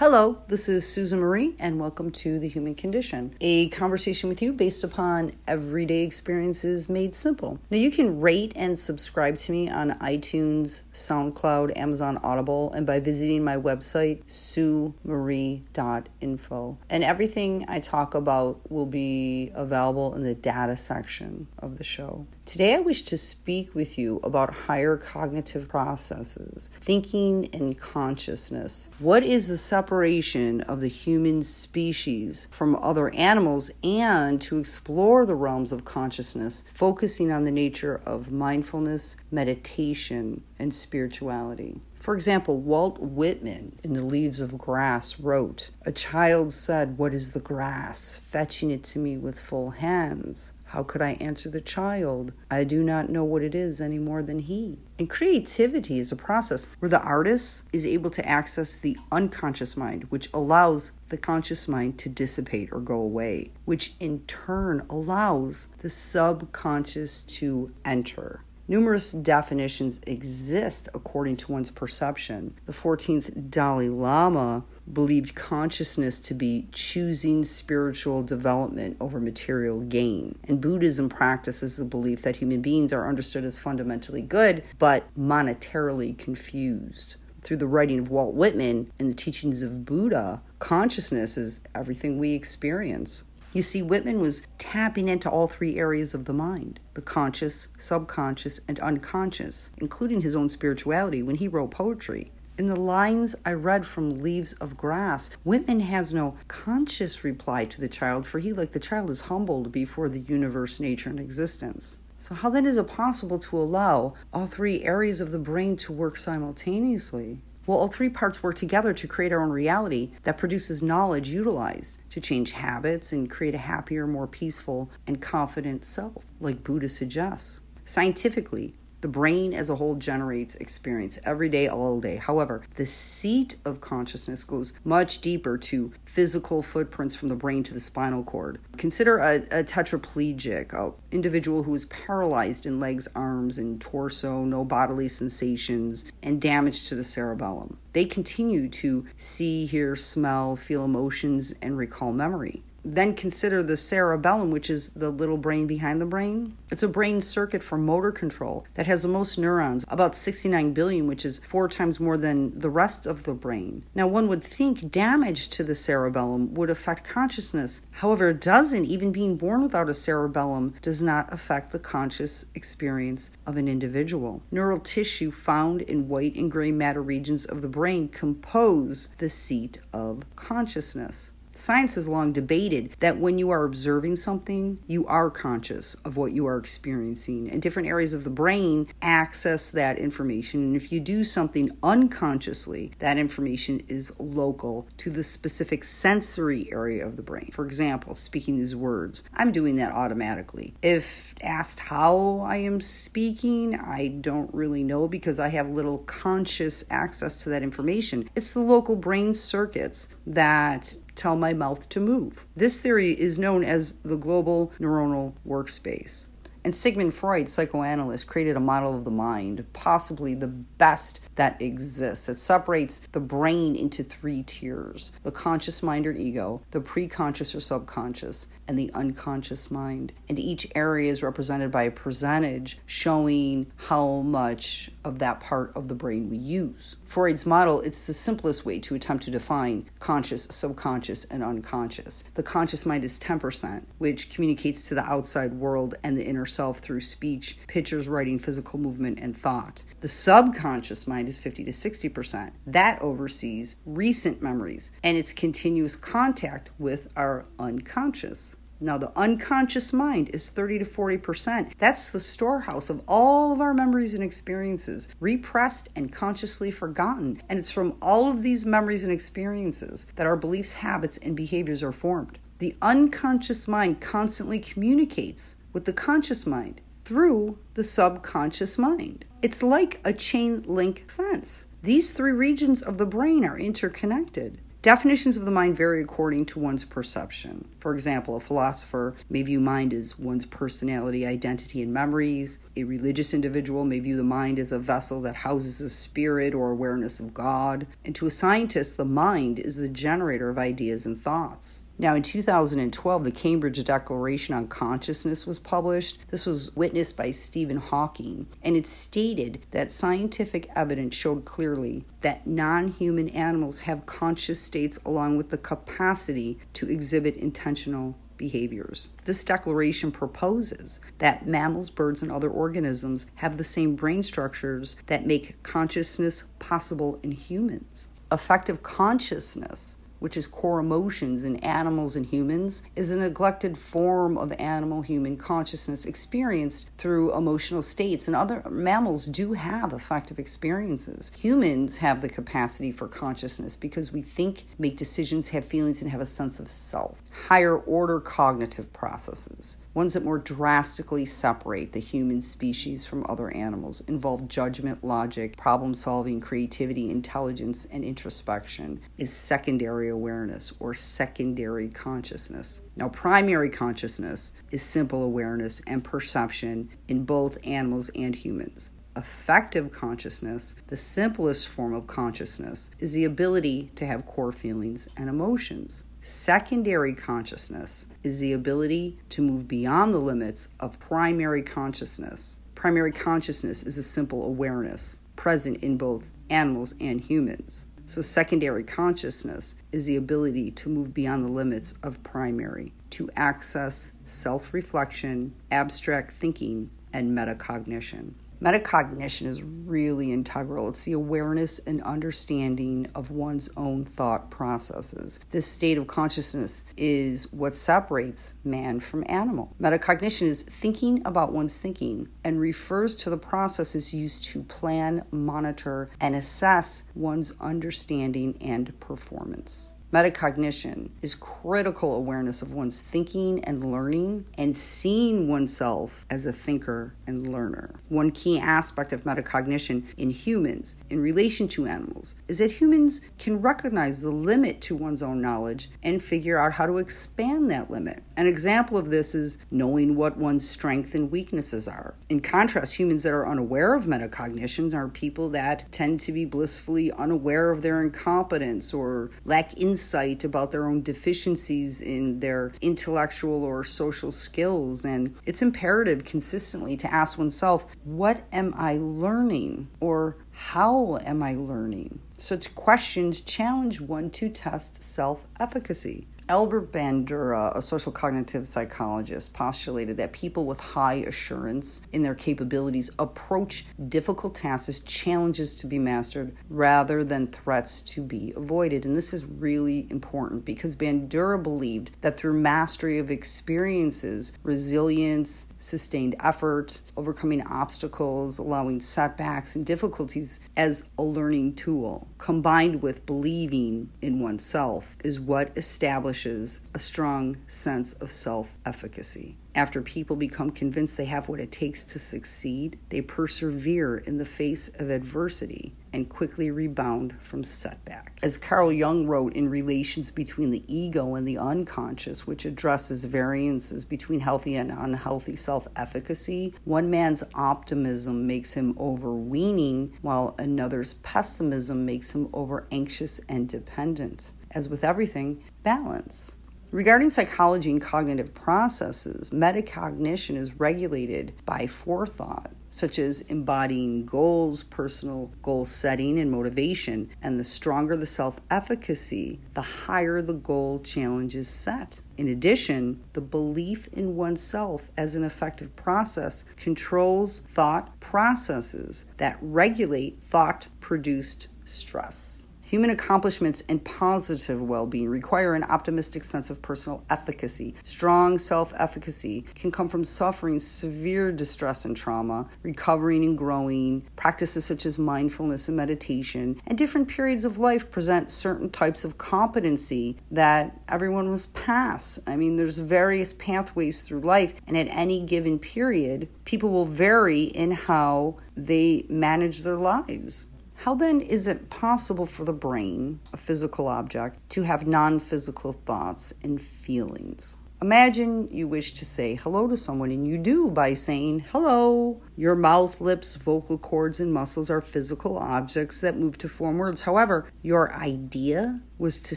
Hello, this is Susan Marie, and welcome to The Human Condition, a conversation with you based upon everyday experiences made simple. Now, you can rate and subscribe to me on iTunes, SoundCloud, Amazon Audible, and by visiting my website, suemarie.info. And everything I talk about will be available in the data section of the show. Today, I wish to speak with you about higher cognitive processes, thinking and consciousness. What is the separation of the human species from other animals, and to explore the realms of consciousness, focusing on the nature of mindfulness, meditation, and spirituality. For example, Walt Whitman in The Leaves of Grass wrote, A child said, What is the grass? fetching it to me with full hands. How could I answer the child? I do not know what it is any more than he. And creativity is a process where the artist is able to access the unconscious mind, which allows the conscious mind to dissipate or go away, which in turn allows the subconscious to enter. Numerous definitions exist according to one's perception. The 14th Dalai Lama believed consciousness to be choosing spiritual development over material gain. And Buddhism practices the belief that human beings are understood as fundamentally good, but monetarily confused. Through the writing of Walt Whitman and the teachings of Buddha, consciousness is everything we experience. You see, Whitman was tapping into all three areas of the mind the conscious, subconscious, and unconscious, including his own spirituality when he wrote poetry. In the lines I read from Leaves of Grass, Whitman has no conscious reply to the child, for he, like the child, is humbled before the universe, nature, and existence. So, how then is it possible to allow all three areas of the brain to work simultaneously? Well, all three parts work together to create our own reality that produces knowledge utilized to change habits and create a happier, more peaceful, and confident self, like Buddha suggests. Scientifically, the brain as a whole generates experience every day, all day. However, the seat of consciousness goes much deeper to physical footprints from the brain to the spinal cord. Consider a, a tetraplegic, an individual who is paralyzed in legs, arms, and torso, no bodily sensations, and damage to the cerebellum. They continue to see, hear, smell, feel emotions, and recall memory then consider the cerebellum, which is the little brain behind the brain. It's a brain circuit for motor control that has the most neurons, about 69 billion, which is four times more than the rest of the brain. Now, one would think damage to the cerebellum would affect consciousness. However, it doesn't. Even being born without a cerebellum does not affect the conscious experience of an individual. Neural tissue found in white and gray matter regions of the brain compose the seat of consciousness. Science has long debated that when you are observing something, you are conscious of what you are experiencing, and different areas of the brain access that information. And if you do something unconsciously, that information is local to the specific sensory area of the brain. For example, speaking these words, I'm doing that automatically. If asked how I am speaking, I don't really know because I have little conscious access to that information. It's the local brain circuits that tell my mouth to move. This theory is known as the global neuronal workspace. And Sigmund Freud, psychoanalyst, created a model of the mind, possibly the best that exists. It separates the brain into three tiers the conscious mind or ego, the preconscious or subconscious, and the unconscious mind. And each area is represented by a percentage showing how much of that part of the brain we use. Freud's model, it's the simplest way to attempt to define conscious, subconscious, and unconscious. The conscious mind is 10%, which communicates to the outside world and the inner self through speech, pictures, writing, physical movement, and thought. The subconscious mind is 50 to 60%. That oversees recent memories and its continuous contact with our unconscious. Now, the unconscious mind is 30 to 40%. That's the storehouse of all of our memories and experiences, repressed and consciously forgotten. And it's from all of these memories and experiences that our beliefs, habits, and behaviors are formed. The unconscious mind constantly communicates with the conscious mind through the subconscious mind. It's like a chain link fence. These three regions of the brain are interconnected. Definitions of the mind vary according to one's perception. For example, a philosopher may view mind as one's personality, identity, and memories. A religious individual may view the mind as a vessel that houses a spirit or awareness of God. And to a scientist, the mind is the generator of ideas and thoughts. Now, in 2012, the Cambridge Declaration on Consciousness was published. This was witnessed by Stephen Hawking, and it stated that scientific evidence showed clearly that non human animals have conscious states along with the capacity to exhibit intentional behaviors. This declaration proposes that mammals, birds, and other organisms have the same brain structures that make consciousness possible in humans. Affective consciousness which is core emotions in animals and humans, is a neglected form of animal human consciousness experienced through emotional states. And other mammals do have affective experiences. Humans have the capacity for consciousness because we think, make decisions, have feelings, and have a sense of self. Higher order cognitive processes ones that more drastically separate the human species from other animals, involve judgment, logic, problem solving, creativity, intelligence, and introspection, is secondary awareness or secondary consciousness. Now, primary consciousness is simple awareness and perception in both animals and humans. Affective consciousness, the simplest form of consciousness, is the ability to have core feelings and emotions. Secondary consciousness is the ability to move beyond the limits of primary consciousness. Primary consciousness is a simple awareness present in both animals and humans. So, secondary consciousness is the ability to move beyond the limits of primary, to access self reflection, abstract thinking, and metacognition. Metacognition is really integral. It's the awareness and understanding of one's own thought processes. This state of consciousness is what separates man from animal. Metacognition is thinking about one's thinking and refers to the processes used to plan, monitor, and assess one's understanding and performance. Metacognition is critical awareness of one's thinking and learning and seeing oneself as a thinker and learner. One key aspect of metacognition in humans in relation to animals is that humans can recognize the limit to one's own knowledge and figure out how to expand that limit. An example of this is knowing what one's strengths and weaknesses are. In contrast, humans that are unaware of metacognition are people that tend to be blissfully unaware of their incompetence or lack insight insight about their own deficiencies in their intellectual or social skills. And it's imperative consistently to ask oneself, what am I learning? Or how am I learning? Such questions challenge one to test self efficacy. Albert Bandura, a social cognitive psychologist, postulated that people with high assurance in their capabilities approach difficult tasks as challenges to be mastered rather than threats to be avoided. And this is really important because Bandura believed that through mastery of experiences, resilience, sustained effort, overcoming obstacles, allowing setbacks and difficulties as a learning tool, combined with believing in oneself, is what establishes a strong sense of self efficacy. After people become convinced they have what it takes to succeed, they persevere in the face of adversity and quickly rebound from setback. As Carl Jung wrote in Relations Between the Ego and the Unconscious, which addresses variances between healthy and unhealthy self efficacy, one man's optimism makes him overweening, while another's pessimism makes him over anxious and dependent. As with everything, balance. Regarding psychology and cognitive processes, metacognition is regulated by forethought, such as embodying goals, personal goal setting, and motivation. And the stronger the self efficacy, the higher the goal challenge is set. In addition, the belief in oneself as an effective process controls thought processes that regulate thought produced stress. Human accomplishments and positive well being require an optimistic sense of personal efficacy. Strong self efficacy can come from suffering severe distress and trauma, recovering and growing. Practices such as mindfulness and meditation, and different periods of life present certain types of competency that everyone must pass. I mean, there's various pathways through life, and at any given period, people will vary in how they manage their lives. How then is it possible for the brain, a physical object, to have non physical thoughts and feelings? Imagine you wish to say hello to someone, and you do by saying hello. Your mouth, lips, vocal cords, and muscles are physical objects that move to form words. However, your idea was to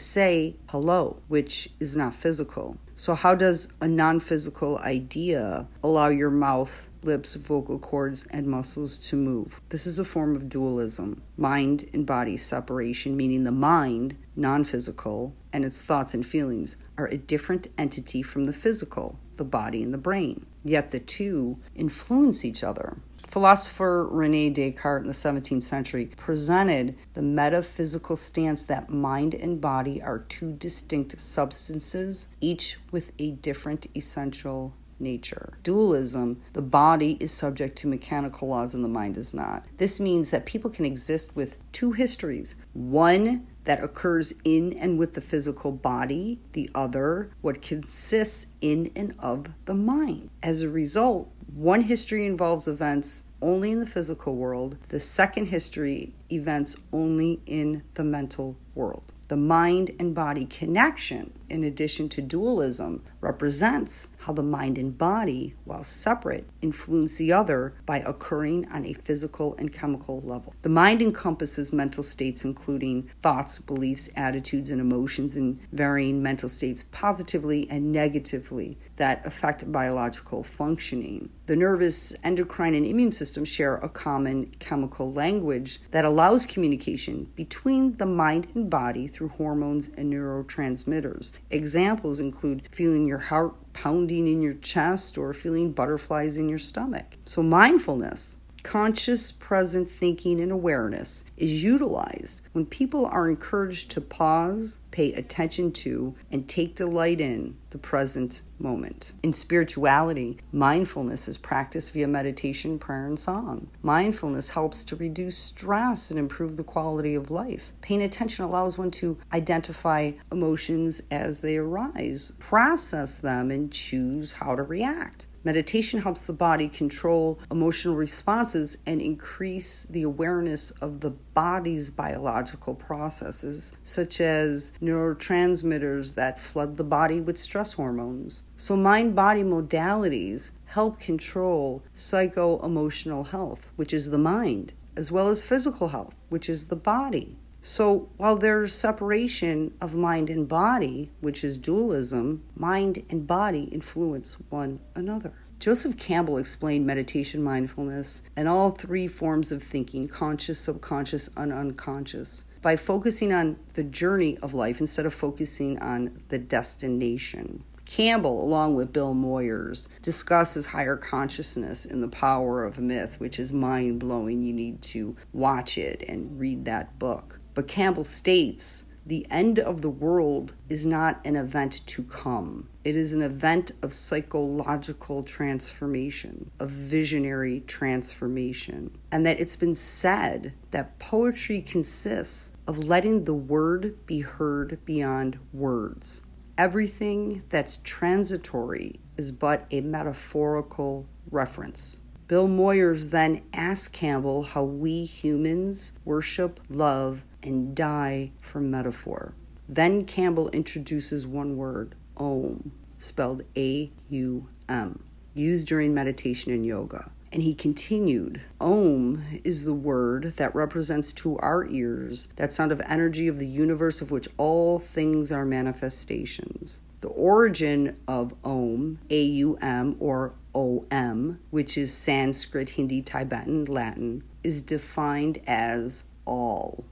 say hello, which is not physical. So, how does a non physical idea allow your mouth, lips, vocal cords, and muscles to move? This is a form of dualism, mind and body separation, meaning the mind, non physical, and its thoughts and feelings are a different entity from the physical, the body and the brain. Yet the two influence each other. Philosopher Rene Descartes in the 17th century presented the metaphysical stance that mind and body are two distinct substances, each with a different essential nature. Dualism, the body is subject to mechanical laws and the mind is not. This means that people can exist with two histories one that occurs in and with the physical body, the other, what consists in and of the mind. As a result, one history involves events only in the physical world, the second history, events only in the mental world. The mind and body connection, in addition to dualism, represents how the mind and body, while separate, influence the other by occurring on a physical and chemical level. The mind encompasses mental states, including thoughts, beliefs, attitudes, and emotions in varying mental states, positively and negatively, that affect biological functioning. The nervous, endocrine, and immune systems share a common chemical language that allows communication between the mind and body through hormones and neurotransmitters. Examples include feeling your heart pounding in your chest or feeling butterflies in your stomach. So, mindfulness conscious present thinking and awareness is utilized when people are encouraged to pause, pay attention to, and take delight in the present moment. In spirituality, mindfulness is practiced via meditation, prayer, and song. Mindfulness helps to reduce stress and improve the quality of life. Paying attention allows one to identify emotions as they arise, process them, and choose how to react. Meditation helps the body control emotional responses and increase the awareness of the body's biological processes, such as neurotransmitters that flood the body with stress hormones. So, mind body modalities help control psycho emotional health, which is the mind, as well as physical health, which is the body. So while there's separation of mind and body, which is dualism, mind and body influence one another. Joseph Campbell explained meditation, mindfulness, and all three forms of thinking conscious, subconscious, and unconscious by focusing on the journey of life instead of focusing on the destination. Campbell, along with Bill Moyers, discusses higher consciousness in The Power of Myth, which is mind blowing. You need to watch it and read that book. But Campbell states the end of the world is not an event to come. It is an event of psychological transformation, of visionary transformation. And that it's been said that poetry consists of letting the word be heard beyond words. Everything that's transitory is but a metaphorical reference. Bill Moyers then asked Campbell how we humans worship, love, and die for metaphor. Then Campbell introduces one word, Om, spelled A U M, used during meditation and yoga. And he continued, Om is the word that represents to our ears that sound of energy of the universe of which all things are manifestations. The origin of Om, A U M, or OM, which is Sanskrit, Hindi, Tibetan, Latin, is defined as all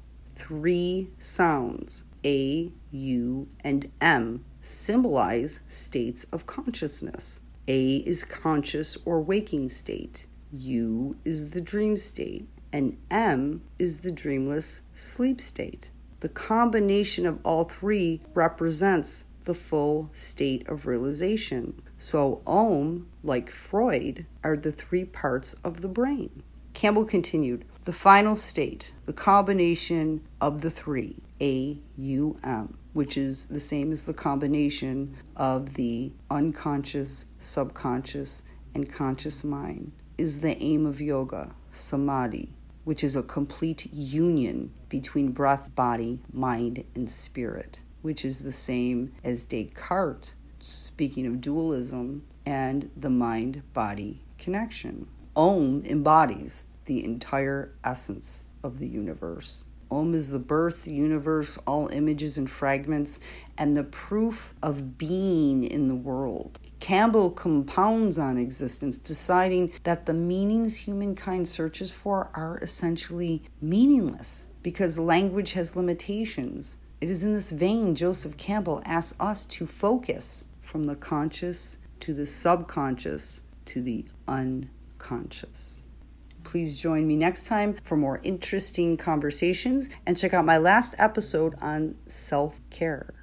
three sounds, A, U, and M, symbolize states of consciousness. A is conscious or waking state, U is the dream state, and M is the dreamless sleep state. The combination of all three represents the full state of realization. So, Om, like Freud, are the three parts of the brain. Campbell continued the final state, the combination of the three, A U M, which is the same as the combination of the unconscious, subconscious, and conscious mind, is the aim of yoga, samadhi. which is a complete union between breath, body, mind, and spirit, which is the same as Descartes, speaking of dualism, and the mind body connection. Om embodies the entire essence of the universe. Om is the birth, universe, all images and fragments, and the proof of being in the world. Campbell compounds on existence, deciding that the meanings humankind searches for are essentially meaningless because language has limitations. It is in this vein Joseph Campbell asks us to focus from the conscious to the subconscious to the unconscious. Please join me next time for more interesting conversations and check out my last episode on self care.